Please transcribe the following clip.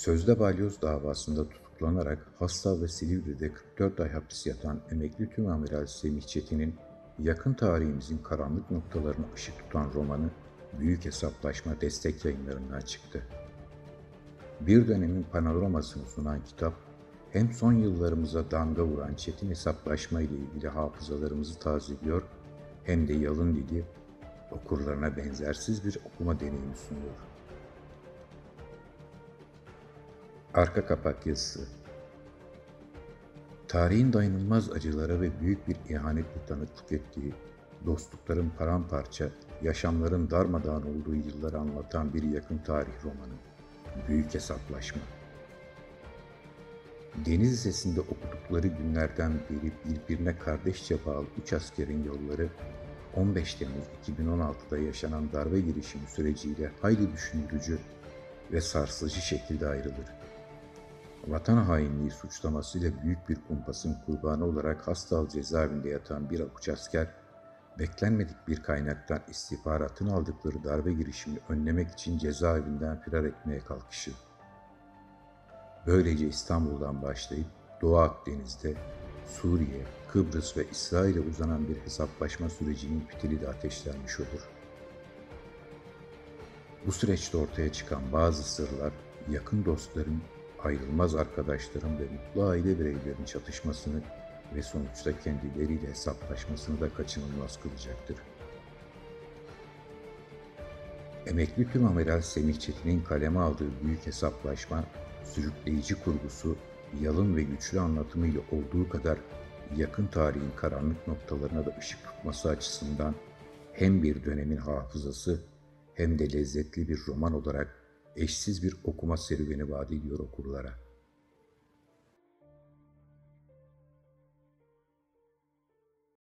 Sözde balyoz davasında tutuklanarak Hastal ve Silivri'de 44 ay hapis yatan emekli tümamiral Semih Çetin'in yakın tarihimizin karanlık noktalarına ışık tutan romanı Büyük Hesaplaşma destek yayınlarından çıktı. Bir dönemin panoramasını sunan kitap, hem son yıllarımıza damga vuran çetin hesaplaşma ile ilgili hafızalarımızı tazeliyor, hem de yalın dili okurlarına benzersiz bir okuma deneyimi sunuyor. Arka kapak yazısı Tarihin dayanılmaz acılara ve büyük bir ihanetle tanıklık ettiği, dostlukların paramparça, yaşamların darmadağın olduğu yılları anlatan bir yakın tarih romanı. Büyük Hesaplaşma Deniz Lisesi'nde okudukları günlerden beri birbirine kardeşçe bağlı üç askerin yolları 15 Temmuz 2016'da yaşanan darbe girişimi süreciyle hayli düşündürücü ve sarsıcı şekilde ayrılır. Vatan hainliği suçlamasıyla büyük bir kumpasın kurbanı olarak Hastal cezaevinde yatan bir avuç asker, beklenmedik bir kaynaktan istihbaratın aldıkları darbe girişimini önlemek için cezaevinden firar etmeye kalkışı. Böylece İstanbul'dan başlayıp Doğu Akdeniz'de Suriye, Kıbrıs ve İsrail'e uzanan bir hesaplaşma sürecinin fitili de ateşlenmiş olur. Bu süreçte ortaya çıkan bazı sırlar, yakın dostların, ayrılmaz arkadaşların ve mutlu aile bireylerinin çatışmasını ve sonuçta kendileriyle hesaplaşmasını da kaçınılmaz kılacaktır. Emekli Tümamiral Semih Çetin'in kaleme aldığı büyük hesaplaşma, sürükleyici kurgusu, yalın ve güçlü anlatımıyla olduğu kadar yakın tarihin karanlık noktalarına da ışık tutması açısından hem bir dönemin hafızası hem de lezzetli bir roman olarak eşsiz bir okuma serüveni vaat ediyor okurlara.''